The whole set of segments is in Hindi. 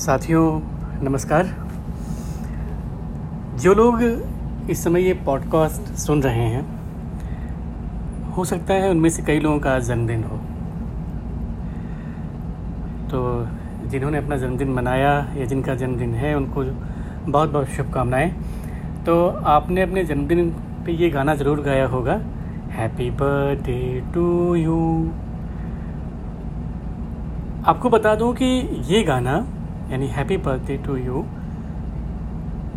साथियों, नमस्कार। जो लोग इस समय ये पॉडकास्ट सुन रहे हैं, हो सकता है उनमें से कई लोगों का जन्मदिन हो। तो जिन्होंने अपना जन्मदिन मनाया या जिनका जन्मदिन है, उनको बहुत बहुत शुभकामनाएँ। तो आपने अपने जन्मदिन पे ये गाना ज़रूर गाया होगा हैप्पी बर्थडे टू यू आपको बता दूँ कि ये गाना यानी हैप्पी बर्थडे टू यू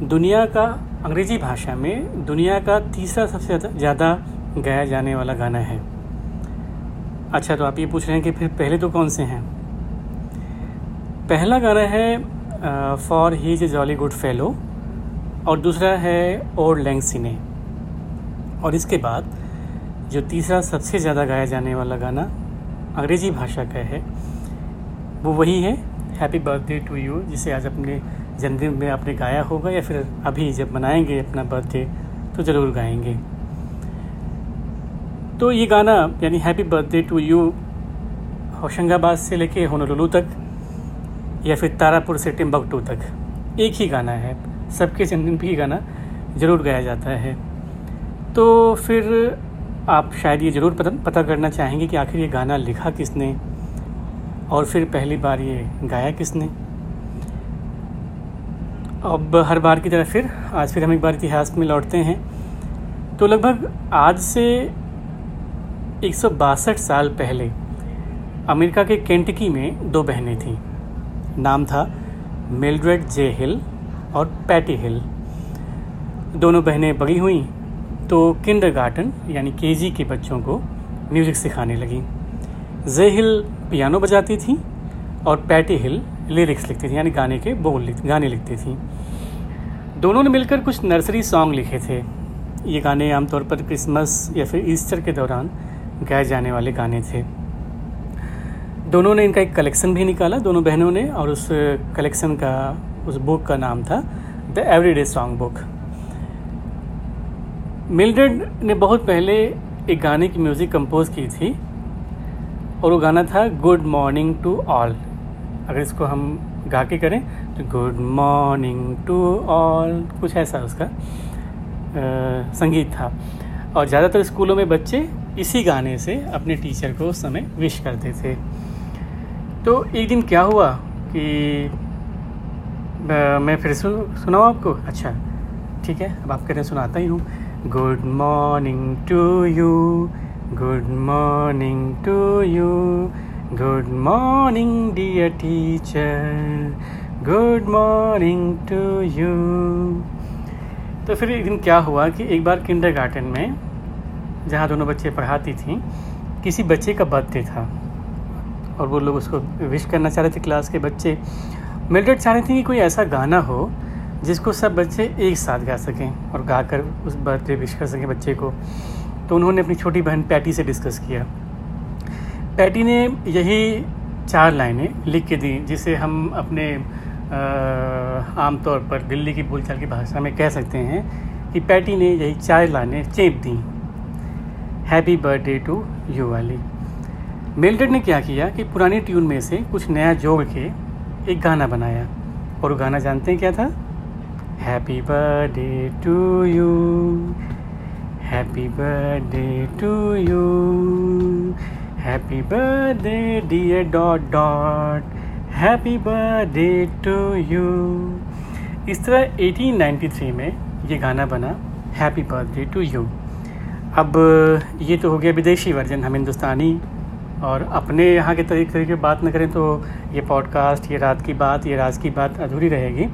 दुनिया का अंग्रेज़ी भाषा में दुनिया का तीसरा सबसे ज़्यादा गाया जाने वाला गाना है। अच्छा तो आप ये पूछ रहे हैं कि फिर पहले तो कौन से हैं? पहला गाना है for he is a jolly good fellow और दूसरा है ओल्ड लैंग सिने और इसके बाद जो तीसरा सबसे ज़्यादा गाया जाने वाला गाना अंग्रेज़ी भाषा का है, वो वही है हैप्पी बर्थडे टू यू, जिसे आज अपने जन्मदिन में आपने गाया होगा या फिर अभी जब मनाएँगे अपना बर्थडे तो ज़रूर गाएँगे। तो ये गाना, यानी happy birthday to you, Hoshangabad से लेके होनोलुलु तक, या फिर तारापुर से टिम्बकटू तक, एक ही गाना है। सबके जन्मदिन पर ही गाना ज़रूर गाया जाता है। तो फिर आप शायद ये ज़रूर पता पता करना चाहेंगे कि आखिर ये गाना लिखा किसने और फिर पहली बार ये गाया किसने? अब हर बार की तरह फिर, आज फिर हम एक बार इतिहास में लौटते हैं। तो लगभग आज से एक सौ बासठ साल पहले अमेरिका के केंटकी में दो बहनें थीं। नाम था मिल्ड्रेड जे हिल और पैटी हिल। दोनों बहनें बड़ी हुई तो किंडर गार्टन यानी केजी के बच्चों को म्यूज़िक सिखाने लगीं। जे हिल पियानो बजाती थी और पैटी हिल लिरिक्स लिखती थी, यानी गाने के बोल गाने लिखती थी। दोनों ने मिलकर कुछ नर्सरी सॉन्ग लिखे थे। ये गाने आमतौर पर क्रिसमस या फिर ईस्टर के दौरान गाए जाने वाले गाने थे। दोनों ने इनका एक कलेक्शन भी निकाला, दोनों बहनों ने, और उस कलेक्शन का, उस बुक का नाम था, the everyday song book. Mildred ने बहुत पहले एक गाने की म्यूज़िक कंपोज की थी और वो गाना था गुड मॉर्निंग टू ऑल अगर इसको हम गा के करें तो गुड मॉर्निंग टू ऑल कुछ ऐसा उसका आ, संगीत था। और ज़्यादातर स्कूलों में बच्चे इसी गाने से अपने टीचर को उस समय विश करते थे। तो एक दिन क्या हुआ कि आ, मैं फिर सु, सुनाऊँ आपको? अच्छा ठीक है अब आप करें सुनाता ही हूँ। Good morning to you Good morning to you. Good morning, dear teacher. Good morning to you. तो फिर एक दिन क्या हुआ कि एक बार किंडर गार्डन में जहाँ दोनों बच्चे पढ़ाती थी किसी बच्चे का बर्थडे था और वो लोग उसको विश करना चाह रहे थे क्लास के बच्चे मिल्ड्रेड चाह रहे थे कि कोई ऐसा गाना हो जिसको सब बच्चे एक साथ गा सकें और गा कर उस बर्थडे विश कर सकें बच्चे को तो उन्होंने अपनी छोटी बहन पैटी से डिस्कस किया। पैटी ने यही चार लाइनें लिख के दी, जिसे हम अपने आमतौर पर दिल्ली की बोलचाल की भाषा में कह सकते हैं कि पैटी ने यही चार लाइनें चेप दी। हैप्पी बर्थडे टू यू वाली। मिल्टेड ने क्या किया कि पुरानी ट्यून में से कुछ नया जोड़ के एक गाना बनाया, और गाना जानते हैं क्या था? Happy birthday to you Happy birthday to you. Happy birthday, dear dot dot happy birthday to you इस तरह 1893 में ये गाना बना हैप्पी बर्थडे टू यू अब, ये तो हो गया विदेशी वर्जन हम हिंदुस्तानी, और अपने यहाँ के तरीके तरीके बात न करें तो ये पॉडकास्ट ये रात की बात, ये राज की बात अधूरी रहेगी।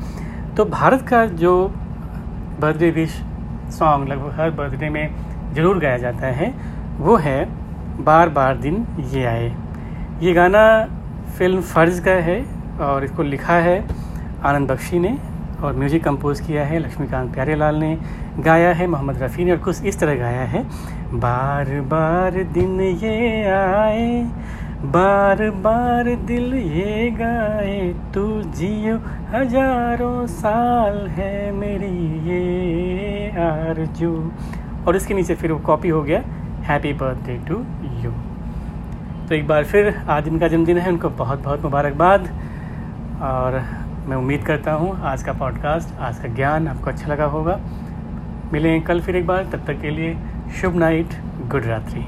तो भारत का जो बर्थडे विश सॉन्ग लगभग हर बर्थडे में ज़रूर गाया जाता है। वो है, बार बार दिन ये आए। ये गाना फ़िल्म फ़र्ज़ का है और इसको लिखा है आनंद बख्शी ने और म्यूज़िक कंपोज किया है लक्ष्मीकांत प्यारेलाल ने। गाया है मोहम्मद रफ़ी ने और कुछ इस तरह गाया है, बार बार दिन ये आए बार बार दिल ये गाए, तू जियो हज़ारों साल है मेरी ये आरज़ू। और इसके नीचे फिर वो कॉपी हो गया हैप्पी बर्थडे टू यू तो एक बार फिर, आज इनका जन्मदिन है, उनको बहुत बहुत मुबारकबाद। और मैं उम्मीद करता हूँ, आज का पॉडकास्ट आज का ज्ञान आपको अच्छा लगा होगा। मिलें कल फिर एक बार, तब तक के लिए शुभ नाइट गुड रात्रि।